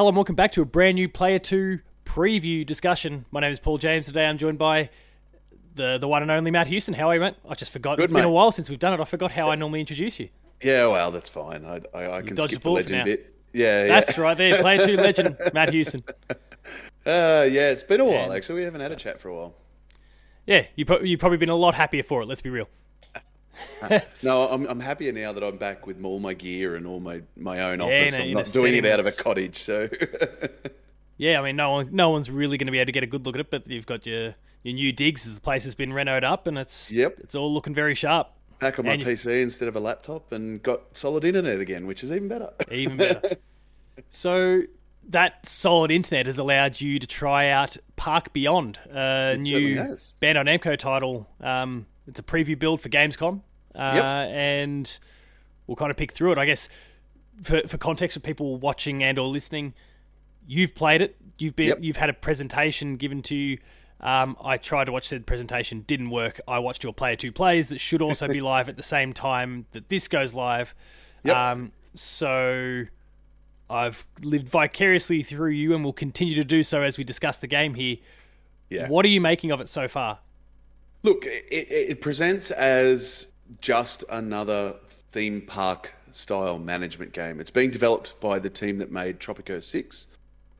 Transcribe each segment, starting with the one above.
Hello and welcome back to a brand new Player 2 preview discussion. My name is Paul James. Today I'm joined by the the one and only Matt Houston. How are you, mate? I just forgot. Good, it's been a while since we've done it. I forgot how I normally introduce you. Yeah, well, that's fine. I, I, I can skip the legend bit. Yeah, That's yeah. right there. Player 2 legend, Matt Houston. Uh, yeah, it's been a while, And- actually. We haven't had a chat for a while. Yeah, you pro- you've probably been a lot happier for it, let's be real. No, I'm, I'm happier now that I'm back with all my gear and all my, my own Yeah, office. no, I'm not doing it out of a cottage, so... Yeah, I mean, no one, no one's really going to be able to get a good look at it, but you've got your your new digs the place has been renoed up, and it's Yep. it's all looking very sharp. back on my And you- PC instead of a laptop and got solid internet again, which is even better. Even better. so that solid internet has allowed you to try out Park Beyond, a It new. Bandai Namco title. Um, it's a preview build for Gamescom, uh, Yep. and we'll kind of pick through it. I guess for for context for people watching and or listening, you've played it. You've been Yep. you've had a presentation given to you. Um, I tried to watch said presentation, didn't work. I watched your player two plays that should also be live at the same time that this goes live. Yep. Um, so I've lived vicariously through you, and will continue to do so as we discuss the game here. Yeah. What are you making of it so far? Look, it, it, presents as just another theme park style management game. It's being developed by the team that made Tropico 6,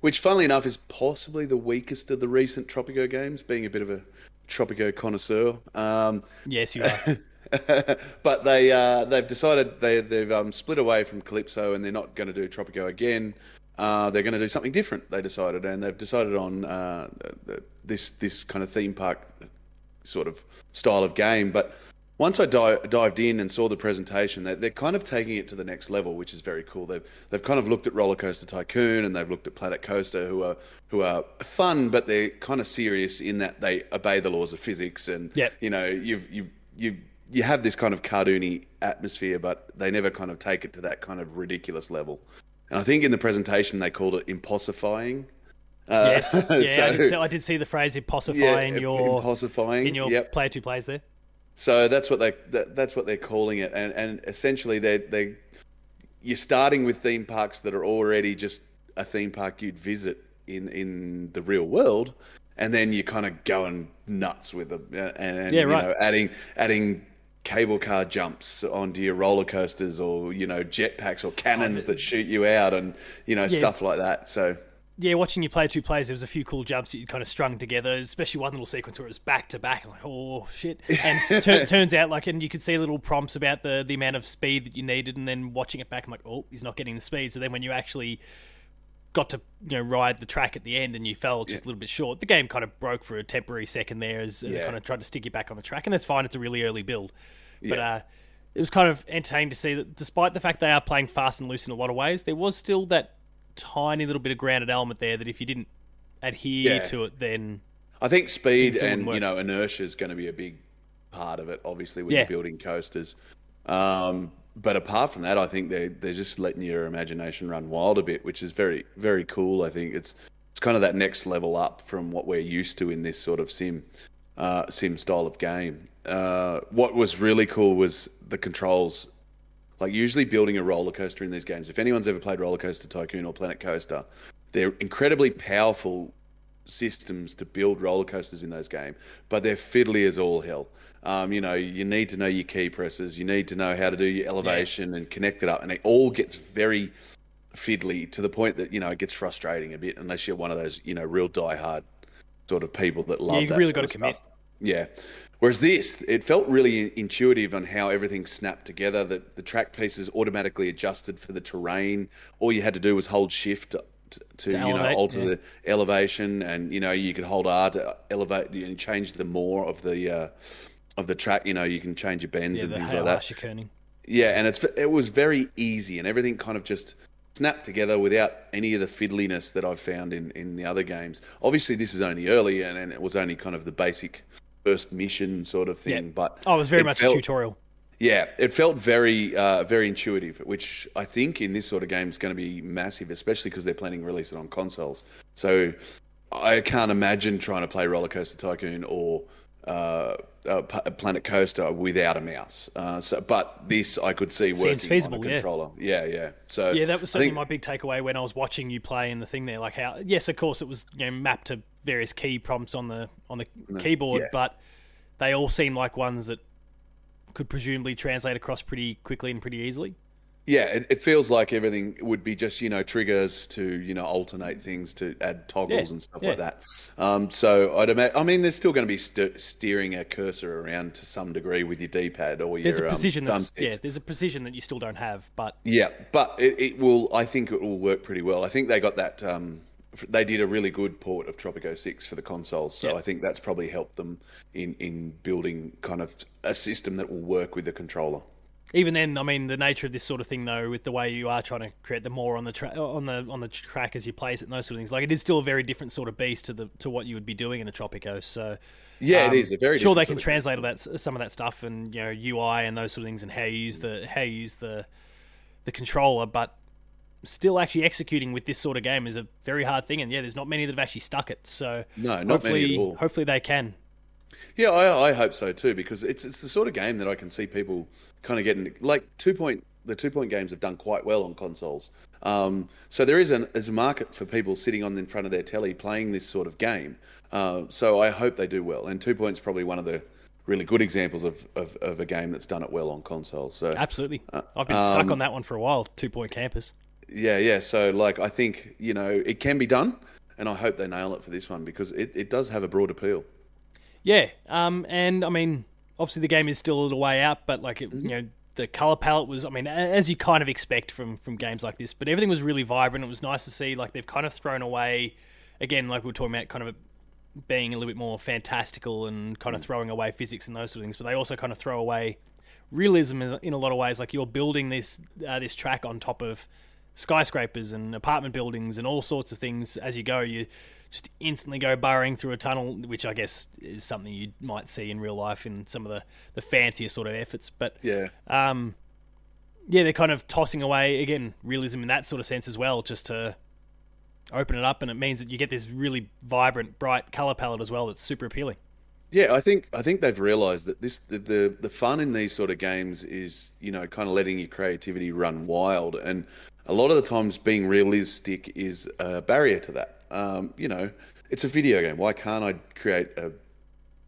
which, funnily enough, is possibly the weakest of the recent Tropico games, being a bit of a Tropico connoisseur. Um, Yes, you are. but they uh, they've decided they they've um, split away from Kalypso and they're not going to do Tropico again. Uh, they're going to do something different. They decided, and they've decided on uh, this this kind of theme park sort of style of game. But once I di- dived in and saw the presentation, they, they're kind of taking it to the next level, which is very cool. They've they've kind of looked at Roller Coaster Tycoon and they've looked at Planet Coaster, who are who are fun, but they're kind of serious in that they obey the laws of physics and Yep. you know you've you you you have this kind of cartoony atmosphere, but they never kind of take it to that kind of ridiculous level. And I think in the presentation they called it impossifying. Uh, yes, yeah, I, did see, I did see the phrase yeah, impossifying your impossifying in your Yep. player two plays there. So that's what they that, that's what they're calling it, and and essentially they they you're starting with theme parks that are already just a theme park you'd visit in in the real world, and then you're kind of going nuts with them, uh, and, and Yeah, you right. know adding adding cable car jumps onto your roller coasters or you know jetpacks or cannons that shoot you out and you know Yeah. stuff like that. So Yeah, watching you play two plays, there was a few cool jumps that you kind of strung together, especially one little sequence where it was back to back. Like, oh shit! And tur turns out, like, and you could see little prompts about the the amount of speed that you needed, and then watching it back, I'm like, oh, he's not getting the speed. So then when you actually got to you know ride the track at the end and you fell just a little bit short, the game kind of broke for a temporary second there as, as it kind of tried to stick you back on the track, and that's fine. It's a really early build, but Yeah. uh, it was kind of entertaining to see that despite the fact they are playing fast and loose in a lot of ways, there was still that tiny little bit of grounded element there that if you didn't adhere Yeah. to it, then I think speed and you know inertia is going to be a big part of it. Obviously, when Yeah. you're building coasters. Um, but apart from that, I think they they're just letting your imagination run wild a bit, which is very very cool. I think it's it's kind of that next level up from what we're used to in this sort of sim uh, sim style of game. Uh, what was really cool was the controls. Like usually building a roller coaster in these games. If anyone's ever played Roller Coaster Tycoon or Planet Coaster, they're incredibly powerful systems to build roller coasters in those games, but they're fiddly as all hell. Um, you know, you need to know your key presses, you need to know how to do your elevation and connect it up, and it all gets very fiddly to the point that you know it gets frustrating a bit unless you're one of those you know real diehard sort of people that love. you've that really got to commit. stuff. Yeah. Whereas this, it felt really intuitive on how everything snapped together. That the track pieces automatically adjusted for the terrain. All you had to do was hold shift to, to, you know alter yeah. the elevation, and you know you could hold R to elevate and change the more of the uh, of the track. You know you can change your bends Yeah, and things like that. kerning. Yeah, and it's it was very easy, and everything kind of just snapped together without any of the fiddliness that I've found in, in the other games. Obviously, this is only early, and, and it was only kind of the basic first mission sort of thing. Yeah. But Oh, it was very it much felt- a tutorial. yeah, it felt very, uh, very intuitive, which I think in this sort of game is going to be massive, especially because they're planning to release it on consoles. So I can't imagine trying to play Roller Coaster Tycoon or uh, uh, Planet Coaster without a mouse. Uh, so, but this I could see working Seems feasible, on a controller. Yeah. yeah, yeah. So yeah, that was certainly think- my big takeaway when I was watching you play in the thing there. Like how, yes, of course, it was you know mapped to various key prompts on the on the keyboard, yeah. but they all seem like ones that could presumably translate across pretty quickly and pretty easily. Yeah, it, it feels like everything would be just you know triggers to you know alternate things to add toggles Yeah, and stuff yeah. like that. Um, so I'd imagine. I mean, there's still going to be st- steering a cursor around to some degree with your D-pad or There's your a precision um, thumbsticks. yeah, there's a precision that you still don't have, but Yeah, but it, it will. I think it will work pretty well. I think they got that. Um, they did a really good port of Tropico Six for the consoles, so. I think that's probably helped them in in building kind of a system that will work with the controller. Even then, I mean, the nature of this sort of thing, though, with the way you are trying to create the more on the tra- on the on the track as you place it and those sort of things, like it is still a very different sort of beast to the to what you would be doing in a Tropico. So Yeah, um, it is a very sure they can translate all that some of that stuff and you know UI and those sort of things and how you use the how you use the the controller, but still actually executing with this sort of game is a very hard thing. And yeah, there's not many that have actually stuck it. So No, not many at all. hopefully they can. Yeah, I, I hope so too because it's it's the sort of game that I can see people kind of getting like two point. The two point games have done quite well on consoles, um, so there is an is a market for people sitting on in front of their telly playing this sort of game. Uh, so I hope they do well. And two points probably one of the really good examples of, of, of a game that's done it well on consoles. So Absolutely, Uh, I've been stuck um, on that one for a while. Two Point Campus. yeah, yeah. So like I think you know it can be done, and I hope they nail it for this one because it, it does have a broad appeal. Yeah, um, and I mean, obviously the game is still a little way out, but like Mm-hmm. it, you know, the color palette was, I mean, as you kind of expect from from games like this, but everything was really vibrant. It was nice to see. Like they've kind of thrown away, again, like we were talking about, kind of being a little bit more fantastical and kind Mm. of throwing away physics and those sort of things. But they also kind of throw away realism in in a lot of ways. Like you're building this uh, this track on top of skyscrapers and apartment buildings and all sorts of things as you go. You just instantly go burrowing through a tunnel, which I guess is something you might see in real life in some of the, the fancier sort of efforts. But Yeah, um, yeah, they're kind of tossing away again realism in that sort of sense as well, just to open it up, and it means that you get this really vibrant, bright color palette as well. That's super appealing. Yeah, I think I think they've realised that this the, the the fun in these sort of games is you know kind of letting your creativity run wild, and a lot of the times being realistic is a barrier to that. Um, you know, it's a video game. Why can't I create a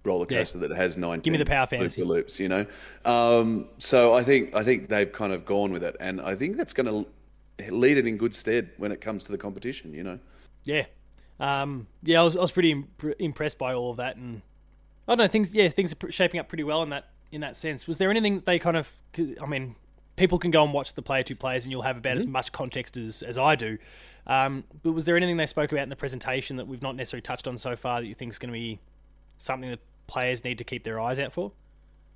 roller Yeah. coaster that has nine? Give me the power fantasy. loops. You know, um, so I think I think they've kind of gone with it, and I think that's going to lead it in good stead when it comes to the competition. You know. Yeah, um, yeah, I was I was pretty imp- impressed by all of that, and I don't know things. Yeah, things are shaping up pretty well in that in that sense. Was there anything that they kind of? I mean, people can go and watch the player two players, and you'll have about as much context as as I do. Um, but was there anything they spoke about in the presentation that we've not necessarily touched on so far that you think is going to be something that players need to keep their eyes out for?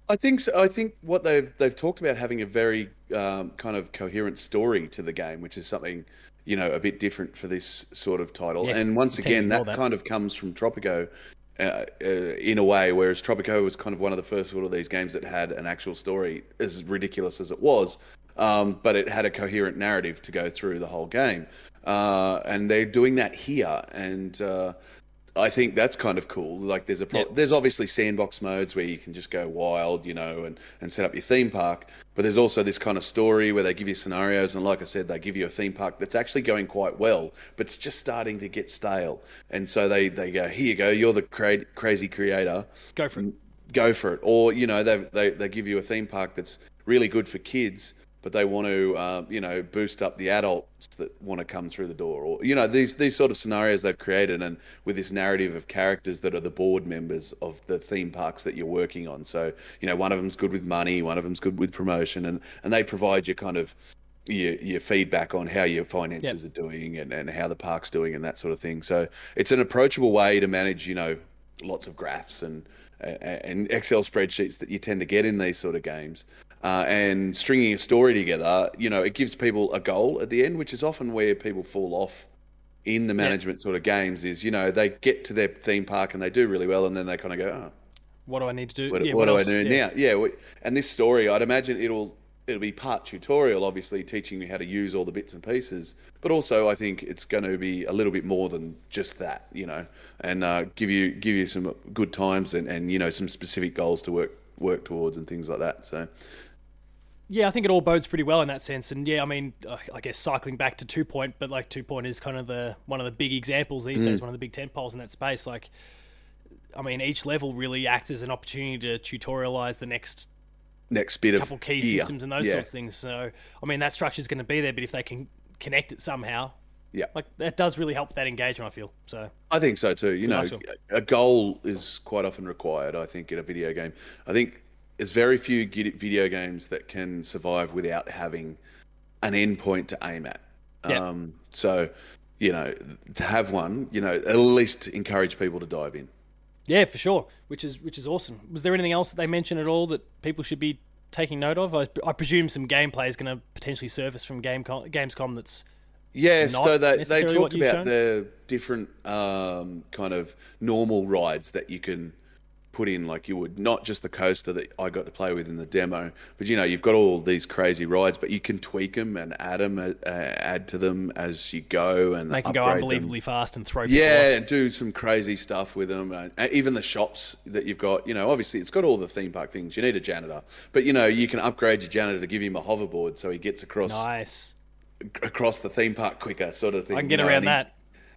I think so. I think what they've they've talked about having a very um, kind of coherent story to the game, which is something you know a bit different for this sort of title. Yeah, and once again, that, that. kind of comes from Tropico. Uh, uh, in a way, whereas Tropico was kind of one of the first one of these games that had an actual story, as ridiculous as it was, um, but it had a coherent narrative to go through the whole game. Uh, and they're doing that here, and uh, I think that's kind of cool. Like there's a pro- Yeah. there's obviously sandbox modes where you can just go wild, you know, and, and set up your theme park. But there's also this kind of story where they give you scenarios, and like I said, they give you a theme park that's actually going quite well, but it's just starting to get stale. And so they, they go, here you go, you're the cra- crazy creator, Go for it. go for it. Or you know, they they they give you a theme park that's really good for kids, but they want to uh, you know boost up the adults that want to come through the door. Or you know these these sort of scenarios they've created, and with this narrative of characters that are the board members of the theme parks that you're working on. So you know one of them's good with money, one of them's good with promotion, and and they provide you kind of. Your, your feedback on how your finances are doing and, and how the park's doing and that sort of thing. So it's an approachable way to manage, you know, lots of graphs and and Excel spreadsheets that you tend to get in these sort of games. Uh, and stringing a story together, you know, it gives people a goal at the end, which is often where people fall off in the management sort of games. Is you know they get to their theme park and they do really well, and then they kind of go, oh, What do I need to do? what, yeah, what do else? I do Yeah. now? Yeah, what- and this story, I'd imagine it'll it'll be part tutorial, obviously teaching you how to use all the bits and pieces, but also I think it's going to be a little bit more than just that, you know, and uh, give you give you some good times and, and you know some specific goals to work work towards and things like that. So. Yeah, I think it all bodes pretty well in that sense, and yeah, I mean, I guess cycling back to two point, but like two point is kind of the one of the big examples these days, mm. one of the big tent poles in that space. Like, I mean, each level really acts as an opportunity to tutorialize the next next bit of couple key gear. systems and those yeah. sorts of things. So, I mean, that structure is going to be there, but if they can connect it somehow, Yeah. like that does really help that engagement. I feel so. I think so too. You know, a goal is quite often required. I think in a video game. I think there's very few video games that can survive without having an endpoint to aim at. Yeah. Um, so, you know, to have one, you know, at least encourage people to dive in. Yeah, for sure. Which is which is awesome. Was there anything else that they mentioned at all that people should be taking note of? I, I presume some gameplay is going to potentially surface from Gamecom, Gamescom. That's yeah. so they, they talked about shown? the different um, kind of normal rides that you can put in, like you would not just the coaster that I got to play with in the demo, but you know you've got all these crazy rides, but you can tweak them and add them, uh, add to them as you go, and they can go upgrade them. unbelievably fast and throw. Yeah, and do some crazy stuff with them. And even the shops that you've got, you know, obviously it's got all the theme park things. You need a janitor, but you know, you can upgrade your janitor to give him a hoverboard so he gets across Nice. across the theme park quicker, sort of thing. I can you get know, around that.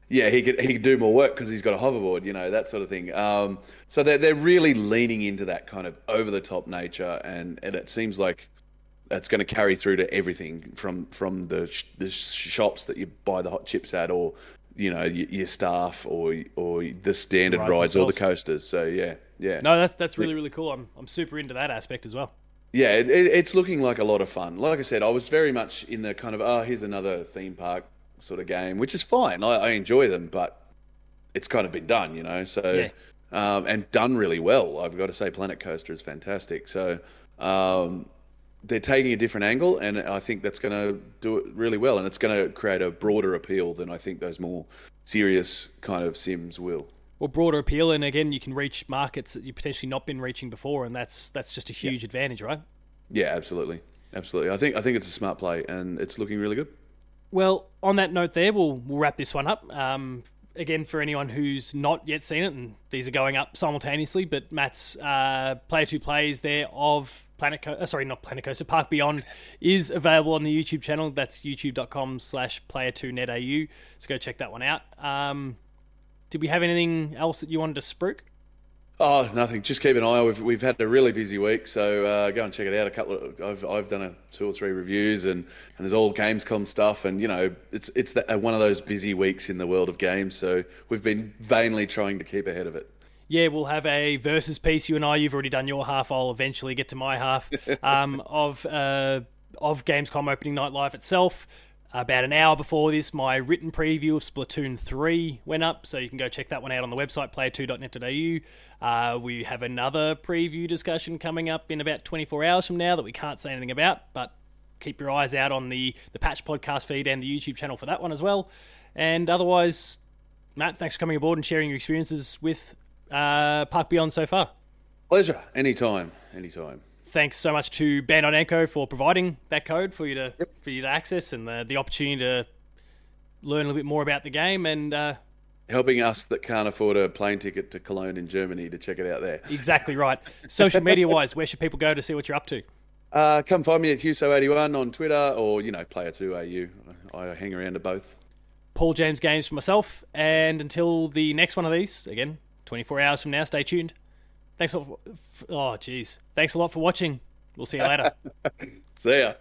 Yeah, he could he could do more work because he's got a hoverboard, you know, that sort of thing. Um, so they're they're really leaning into that kind of over the top nature, and and it seems like that's going to carry through to everything from from the sh- the shops that you buy the hot chips at, or you know your, your staff, or or the standard Rides rides, or the coasters. So yeah, yeah, No, that's that's really really cool. I'm I'm super into that aspect as well. yeah, it, it, it's looking like a lot of fun. Like I said, I was very much in the kind of oh, here's another theme park sort of game, which is fine. I, I enjoy them, but it's kind of been done, you know. So Yeah. um, and done really well. I've got to say, Planet Coaster is fantastic. So um, they're taking a different angle, and I think that's going to do it really well, and it's going to create a broader appeal than I think those more serious kind of sims will. Well, broader appeal, and again, you can reach markets that you've potentially not been reaching before, and that's that's just a huge advantage, right? Yeah, absolutely, absolutely. I think I think it's a smart play, and it's looking really good. Well, on that note, there we'll we'll wrap this one up. Um, again, for anyone who's not yet seen it, and these are going up simultaneously, but Matt's uh, player two plays there of Planet Co- uh, sorry, not Planet Coaster, Park Beyond is available on the YouTube channel. That's youtube.com slash player two netau. So go check that one out. Um, did we have anything else that you wanted to spruik? Oh, nothing. Just keep an eye. We've we've had a really busy week, so uh, go and check it out. A couple of I've I've done a two or three reviews, and, and there's all Gamescom stuff, and you know it's it's the, uh, one of those busy weeks in the world of games. So we've been vainly trying to keep ahead of it. Yeah, we'll have a versus piece. You and I, you've already done your half. I'll eventually get to my half um, of uh, of Gamescom opening night live itself. About an hour before this, my written preview of Splatoon 3 went up, so you can go check that one out on the website, player2.net.au. Uh, we have another preview discussion coming up in about 24 hours from now that we can't say anything about, but keep your eyes out on the, the Patch podcast feed and the YouTube channel for that one as well. And otherwise, Matt, thanks for coming aboard and sharing your experiences with uh, Park Beyond so far. Pleasure. Anytime. Anytime. Thanks so much to Bandai Namco for providing that code for you to for you to access and the, the opportunity to learn a little bit more about the game and uh, Helping us that can't afford a plane ticket to Cologne in Germany to check it out there. exactly right. Social media wise, where should people go to see what you're up to? Uh, come find me at Huso81 on Twitter or, you know, Player2AU. I hang around to both. Paul James Games for myself, and until the next one of these, again, 24 hours from now, stay tuned. Thanks. For, oh, jeez. Thanks a lot for watching. We'll see you later. see ya.